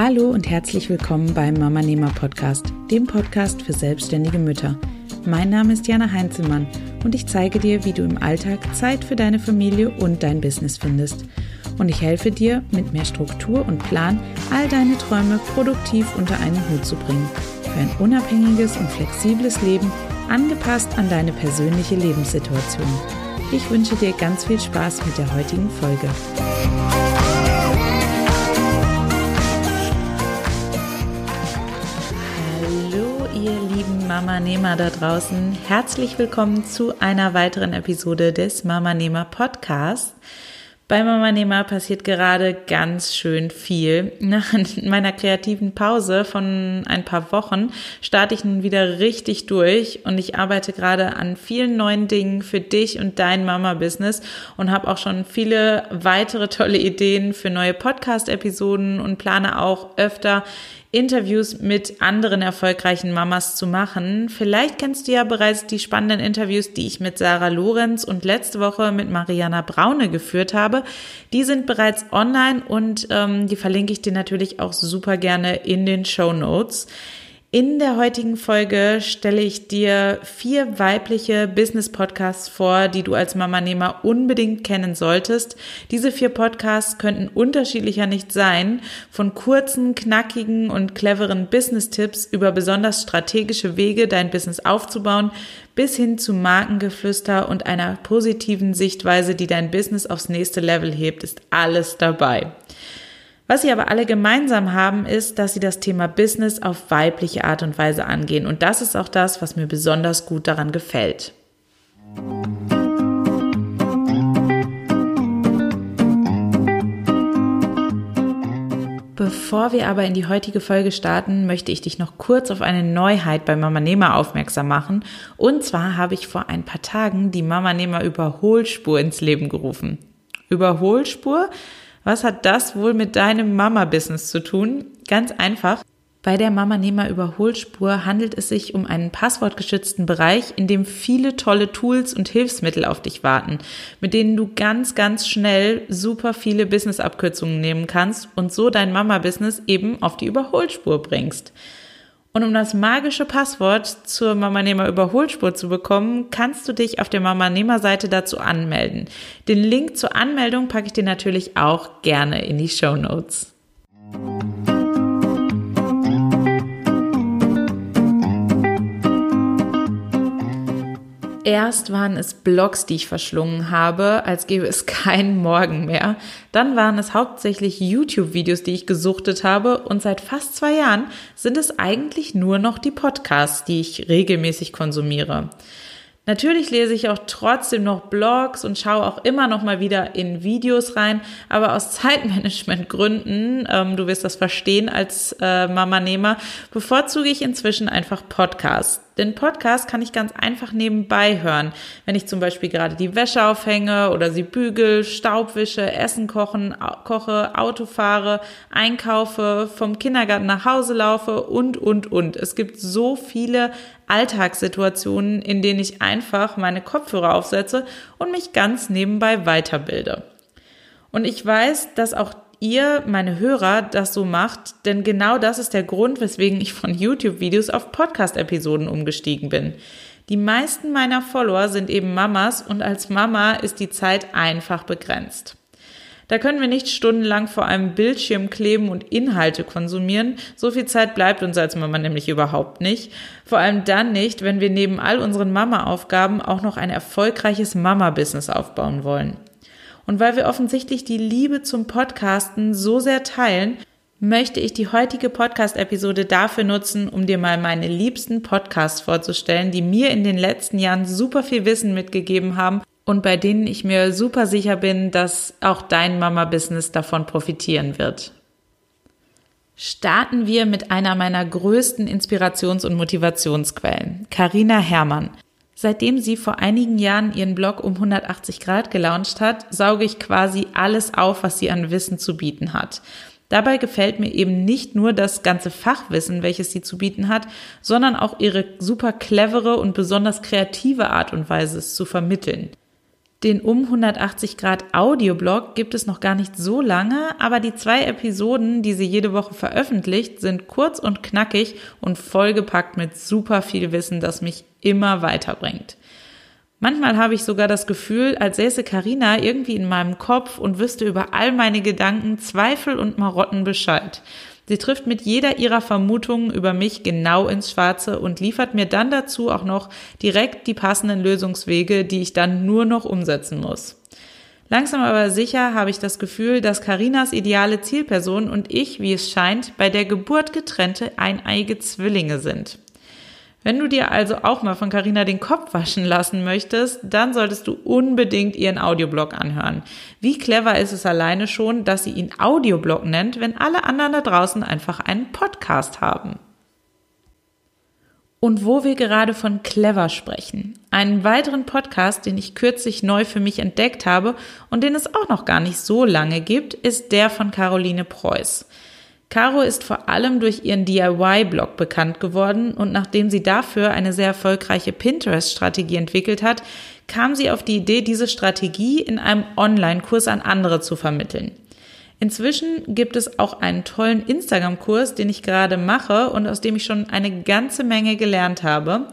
Hallo und herzlich willkommen beim Mama Nehmer Podcast, dem Podcast für selbstständige Mütter. Mein Name ist Jana Heinzelmann und ich zeige dir, wie du im Alltag Zeit für deine Familie und dein Business findest. Und ich helfe dir, mit mehr Struktur und Plan all deine Träume produktiv unter einen Hut zu bringen. Für ein unabhängiges und flexibles Leben, angepasst an deine persönliche Lebenssituation. Ich wünsche dir ganz viel Spaß mit der heutigen Folge. Mama Nehmer da draußen. Herzlich willkommen zu einer weiteren Episode des Mama Nehmer Podcasts. Bei Mama Nehmer passiert gerade ganz schön viel. Nach meiner kreativen Pause von ein paar Wochen starte ich nun wieder richtig durch und ich arbeite gerade an vielen neuen Dingen für dich und dein Mama-Business und habe auch schon viele weitere tolle Ideen für neue Podcast-Episoden und plane auch öfter Interviews mit anderen erfolgreichen Mamas zu machen. Vielleicht kennst du ja bereits die spannenden Interviews, die ich mit Sarah Lorenz und letzte Woche mit Mariana Braune geführt habe. Die sind bereits online und ähm, die verlinke ich dir natürlich auch super gerne in den Show Notes. In der heutigen Folge stelle ich dir vier weibliche Business-Podcasts vor, die du als Mama-Nehmer unbedingt kennen solltest. Diese vier Podcasts könnten unterschiedlicher nicht sein, von kurzen, knackigen und cleveren Business-Tipps über besonders strategische Wege, dein Business aufzubauen, bis hin zu Markengeflüster und einer positiven Sichtweise, die dein Business aufs nächste Level hebt, ist alles dabei. Was sie aber alle gemeinsam haben, ist, dass sie das Thema Business auf weibliche Art und Weise angehen. Und das ist auch das, was mir besonders gut daran gefällt. Bevor wir aber in die heutige Folge starten, möchte ich dich noch kurz auf eine Neuheit bei Mama Nehmer aufmerksam machen. Und zwar habe ich vor ein paar Tagen die Mama Nehmer Überholspur ins Leben gerufen. Überholspur was hat das wohl mit deinem Mama-Business zu tun? Ganz einfach. Bei der Mama-Nehmer Überholspur handelt es sich um einen passwortgeschützten Bereich, in dem viele tolle Tools und Hilfsmittel auf dich warten, mit denen du ganz, ganz schnell super viele Business-Abkürzungen nehmen kannst und so dein Mama-Business eben auf die Überholspur bringst. Und um das magische Passwort zur Mama Nehmer Überholspur zu bekommen, kannst du dich auf der Mama Nehmer Seite dazu anmelden. Den Link zur Anmeldung packe ich dir natürlich auch gerne in die Show Notes. Erst waren es Blogs, die ich verschlungen habe, als gäbe es keinen Morgen mehr. Dann waren es hauptsächlich YouTube-Videos, die ich gesuchtet habe. Und seit fast zwei Jahren sind es eigentlich nur noch die Podcasts, die ich regelmäßig konsumiere. Natürlich lese ich auch trotzdem noch Blogs und schaue auch immer noch mal wieder in Videos rein, aber aus Zeitmanagementgründen, ähm, du wirst das verstehen als äh, Mama-Nehmer, bevorzuge ich inzwischen einfach Podcasts. Den Podcast kann ich ganz einfach nebenbei hören, wenn ich zum Beispiel gerade die Wäsche aufhänge oder sie bügel, Staub wische, Essen kochen, koche, Auto fahre, einkaufe, vom Kindergarten nach Hause laufe und, und, und. Es gibt so viele Alltagssituationen, in denen ich einfach meine Kopfhörer aufsetze und mich ganz nebenbei weiterbilde. Und ich weiß, dass auch ihr, meine Hörer, das so macht, denn genau das ist der Grund, weswegen ich von YouTube-Videos auf Podcast-Episoden umgestiegen bin. Die meisten meiner Follower sind eben Mamas und als Mama ist die Zeit einfach begrenzt. Da können wir nicht stundenlang vor einem Bildschirm kleben und Inhalte konsumieren. So viel Zeit bleibt uns als Mama nämlich überhaupt nicht. Vor allem dann nicht, wenn wir neben all unseren Mama-Aufgaben auch noch ein erfolgreiches Mama-Business aufbauen wollen. Und weil wir offensichtlich die Liebe zum Podcasten so sehr teilen, möchte ich die heutige Podcast-Episode dafür nutzen, um dir mal meine liebsten Podcasts vorzustellen, die mir in den letzten Jahren super viel Wissen mitgegeben haben und bei denen ich mir super sicher bin, dass auch dein Mama-Business davon profitieren wird. Starten wir mit einer meiner größten Inspirations- und Motivationsquellen, Karina Herrmann. Seitdem sie vor einigen Jahren ihren Blog um 180 Grad gelauncht hat, sauge ich quasi alles auf, was sie an Wissen zu bieten hat. Dabei gefällt mir eben nicht nur das ganze Fachwissen, welches sie zu bieten hat, sondern auch ihre super clevere und besonders kreative Art und Weise, es zu vermitteln. Den um 180 Grad Audioblog gibt es noch gar nicht so lange, aber die zwei Episoden, die sie jede Woche veröffentlicht, sind kurz und knackig und vollgepackt mit super viel Wissen, das mich immer weiterbringt. Manchmal habe ich sogar das Gefühl, als säße Karina irgendwie in meinem Kopf und wüsste über all meine Gedanken, Zweifel und Marotten Bescheid. Sie trifft mit jeder ihrer Vermutungen über mich genau ins Schwarze und liefert mir dann dazu auch noch direkt die passenden Lösungswege, die ich dann nur noch umsetzen muss. Langsam aber sicher habe ich das Gefühl, dass Karinas ideale Zielperson und ich, wie es scheint, bei der Geburt getrennte eineige Zwillinge sind. Wenn du dir also auch mal von Carina den Kopf waschen lassen möchtest, dann solltest du unbedingt ihren Audioblog anhören. Wie clever ist es alleine schon, dass sie ihn Audioblog nennt, wenn alle anderen da draußen einfach einen Podcast haben. Und wo wir gerade von clever sprechen. Einen weiteren Podcast, den ich kürzlich neu für mich entdeckt habe und den es auch noch gar nicht so lange gibt, ist der von Caroline Preuß. Caro ist vor allem durch ihren DIY-Blog bekannt geworden und nachdem sie dafür eine sehr erfolgreiche Pinterest-Strategie entwickelt hat, kam sie auf die Idee, diese Strategie in einem Online-Kurs an andere zu vermitteln. Inzwischen gibt es auch einen tollen Instagram-Kurs, den ich gerade mache und aus dem ich schon eine ganze Menge gelernt habe.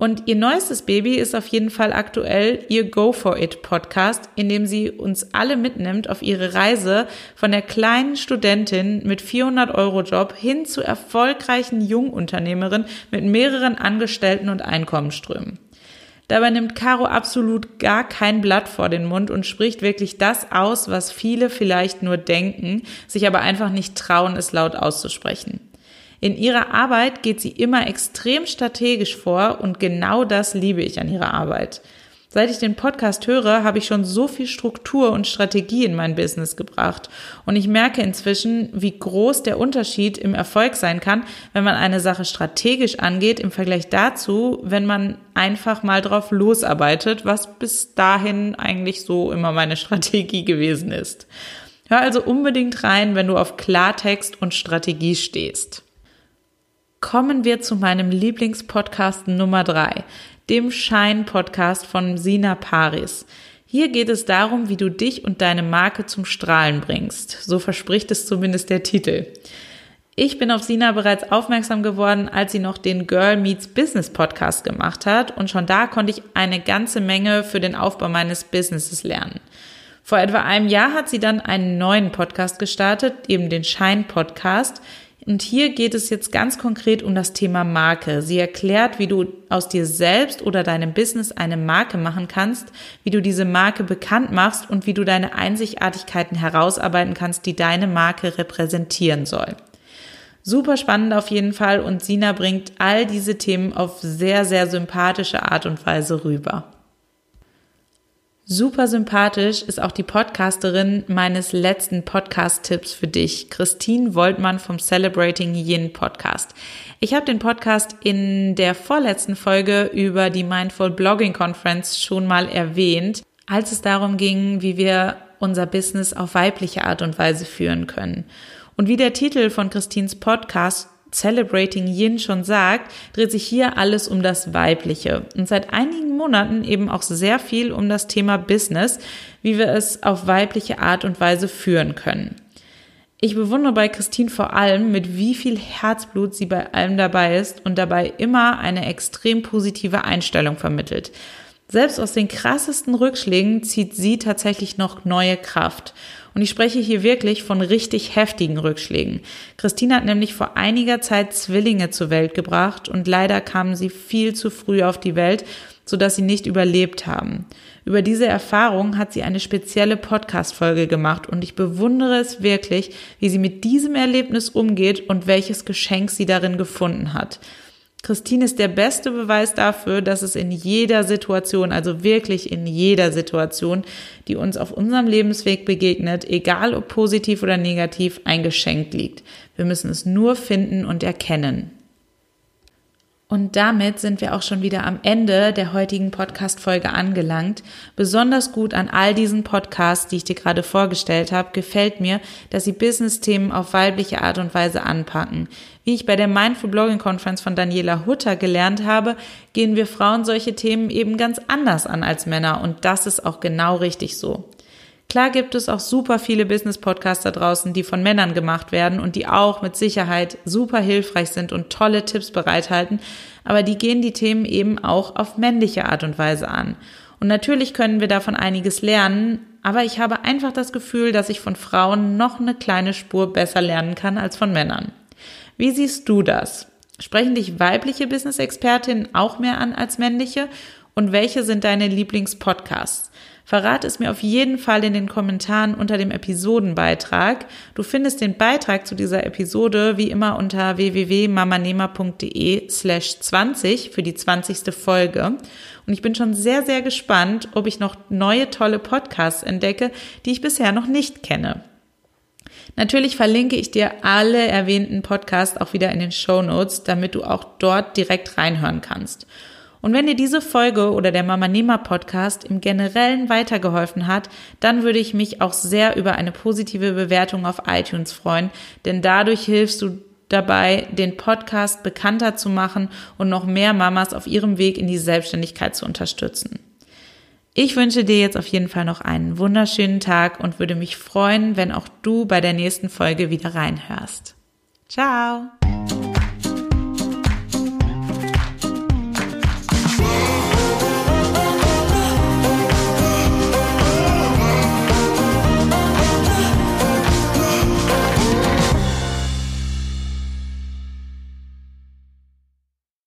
Und ihr neuestes Baby ist auf jeden Fall aktuell ihr Go for It Podcast, in dem sie uns alle mitnimmt auf ihre Reise von der kleinen Studentin mit 400 Euro Job hin zur erfolgreichen Jungunternehmerin mit mehreren Angestellten und Einkommensströmen. Dabei nimmt Caro absolut gar kein Blatt vor den Mund und spricht wirklich das aus, was viele vielleicht nur denken, sich aber einfach nicht trauen, es laut auszusprechen. In ihrer Arbeit geht sie immer extrem strategisch vor und genau das liebe ich an ihrer Arbeit. Seit ich den Podcast höre, habe ich schon so viel Struktur und Strategie in mein Business gebracht. Und ich merke inzwischen, wie groß der Unterschied im Erfolg sein kann, wenn man eine Sache strategisch angeht, im Vergleich dazu, wenn man einfach mal drauf losarbeitet, was bis dahin eigentlich so immer meine Strategie gewesen ist. Hör also unbedingt rein, wenn du auf Klartext und Strategie stehst kommen wir zu meinem Lieblingspodcast Nummer drei, dem Schein-Podcast von Sina Paris. Hier geht es darum, wie du dich und deine Marke zum Strahlen bringst. So verspricht es zumindest der Titel. Ich bin auf Sina bereits aufmerksam geworden, als sie noch den Girl Meets Business Podcast gemacht hat und schon da konnte ich eine ganze Menge für den Aufbau meines Businesses lernen. Vor etwa einem Jahr hat sie dann einen neuen Podcast gestartet, eben den Schein Podcast. Und hier geht es jetzt ganz konkret um das Thema Marke. Sie erklärt, wie du aus dir selbst oder deinem Business eine Marke machen kannst, wie du diese Marke bekannt machst und wie du deine Einzigartigkeiten herausarbeiten kannst, die deine Marke repräsentieren soll. Super spannend auf jeden Fall und Sina bringt all diese Themen auf sehr, sehr sympathische Art und Weise rüber. Super sympathisch ist auch die Podcasterin meines letzten Podcast-Tipps für dich, Christine Woltmann vom Celebrating Yin Podcast. Ich habe den Podcast in der vorletzten Folge über die Mindful Blogging Conference schon mal erwähnt, als es darum ging, wie wir unser Business auf weibliche Art und Weise führen können. Und wie der Titel von Christines Podcast Celebrating Yin schon sagt, dreht sich hier alles um das Weibliche und seit einigen Monaten eben auch sehr viel um das Thema Business, wie wir es auf weibliche Art und Weise führen können. Ich bewundere bei Christine vor allem, mit wie viel Herzblut sie bei allem dabei ist und dabei immer eine extrem positive Einstellung vermittelt. Selbst aus den krassesten Rückschlägen zieht sie tatsächlich noch neue Kraft. Und ich spreche hier wirklich von richtig heftigen Rückschlägen. Christine hat nämlich vor einiger Zeit Zwillinge zur Welt gebracht und leider kamen sie viel zu früh auf die Welt, sodass sie nicht überlebt haben. Über diese Erfahrung hat sie eine spezielle Podcast-Folge gemacht und ich bewundere es wirklich, wie sie mit diesem Erlebnis umgeht und welches Geschenk sie darin gefunden hat. Christine ist der beste Beweis dafür, dass es in jeder Situation, also wirklich in jeder Situation, die uns auf unserem Lebensweg begegnet, egal ob positiv oder negativ, ein Geschenk liegt. Wir müssen es nur finden und erkennen. Und damit sind wir auch schon wieder am Ende der heutigen Podcast-Folge angelangt. Besonders gut an all diesen Podcasts, die ich dir gerade vorgestellt habe, gefällt mir, dass sie Business-Themen auf weibliche Art und Weise anpacken. Wie ich bei der Mindful Blogging Conference von Daniela Hutter gelernt habe, gehen wir Frauen solche Themen eben ganz anders an als Männer und das ist auch genau richtig so. Klar gibt es auch super viele Business-Podcasts da draußen, die von Männern gemacht werden und die auch mit Sicherheit super hilfreich sind und tolle Tipps bereithalten, aber die gehen die Themen eben auch auf männliche Art und Weise an. Und natürlich können wir davon einiges lernen, aber ich habe einfach das Gefühl, dass ich von Frauen noch eine kleine Spur besser lernen kann als von Männern. Wie siehst du das? Sprechen dich weibliche Business-Expertinnen auch mehr an als männliche? Und welche sind deine Lieblingspodcasts? Verrat es mir auf jeden Fall in den Kommentaren unter dem Episodenbeitrag. Du findest den Beitrag zu dieser Episode wie immer unter www.mamanehmer.de slash 20 für die 20. Folge. Und ich bin schon sehr, sehr gespannt, ob ich noch neue tolle Podcasts entdecke, die ich bisher noch nicht kenne. Natürlich verlinke ich dir alle erwähnten Podcasts auch wieder in den Show Notes, damit du auch dort direkt reinhören kannst. Und wenn dir diese Folge oder der Mama Nehmer Podcast im Generellen weitergeholfen hat, dann würde ich mich auch sehr über eine positive Bewertung auf iTunes freuen, denn dadurch hilfst du dabei, den Podcast bekannter zu machen und noch mehr Mamas auf ihrem Weg in die Selbstständigkeit zu unterstützen. Ich wünsche dir jetzt auf jeden Fall noch einen wunderschönen Tag und würde mich freuen, wenn auch du bei der nächsten Folge wieder reinhörst. Ciao!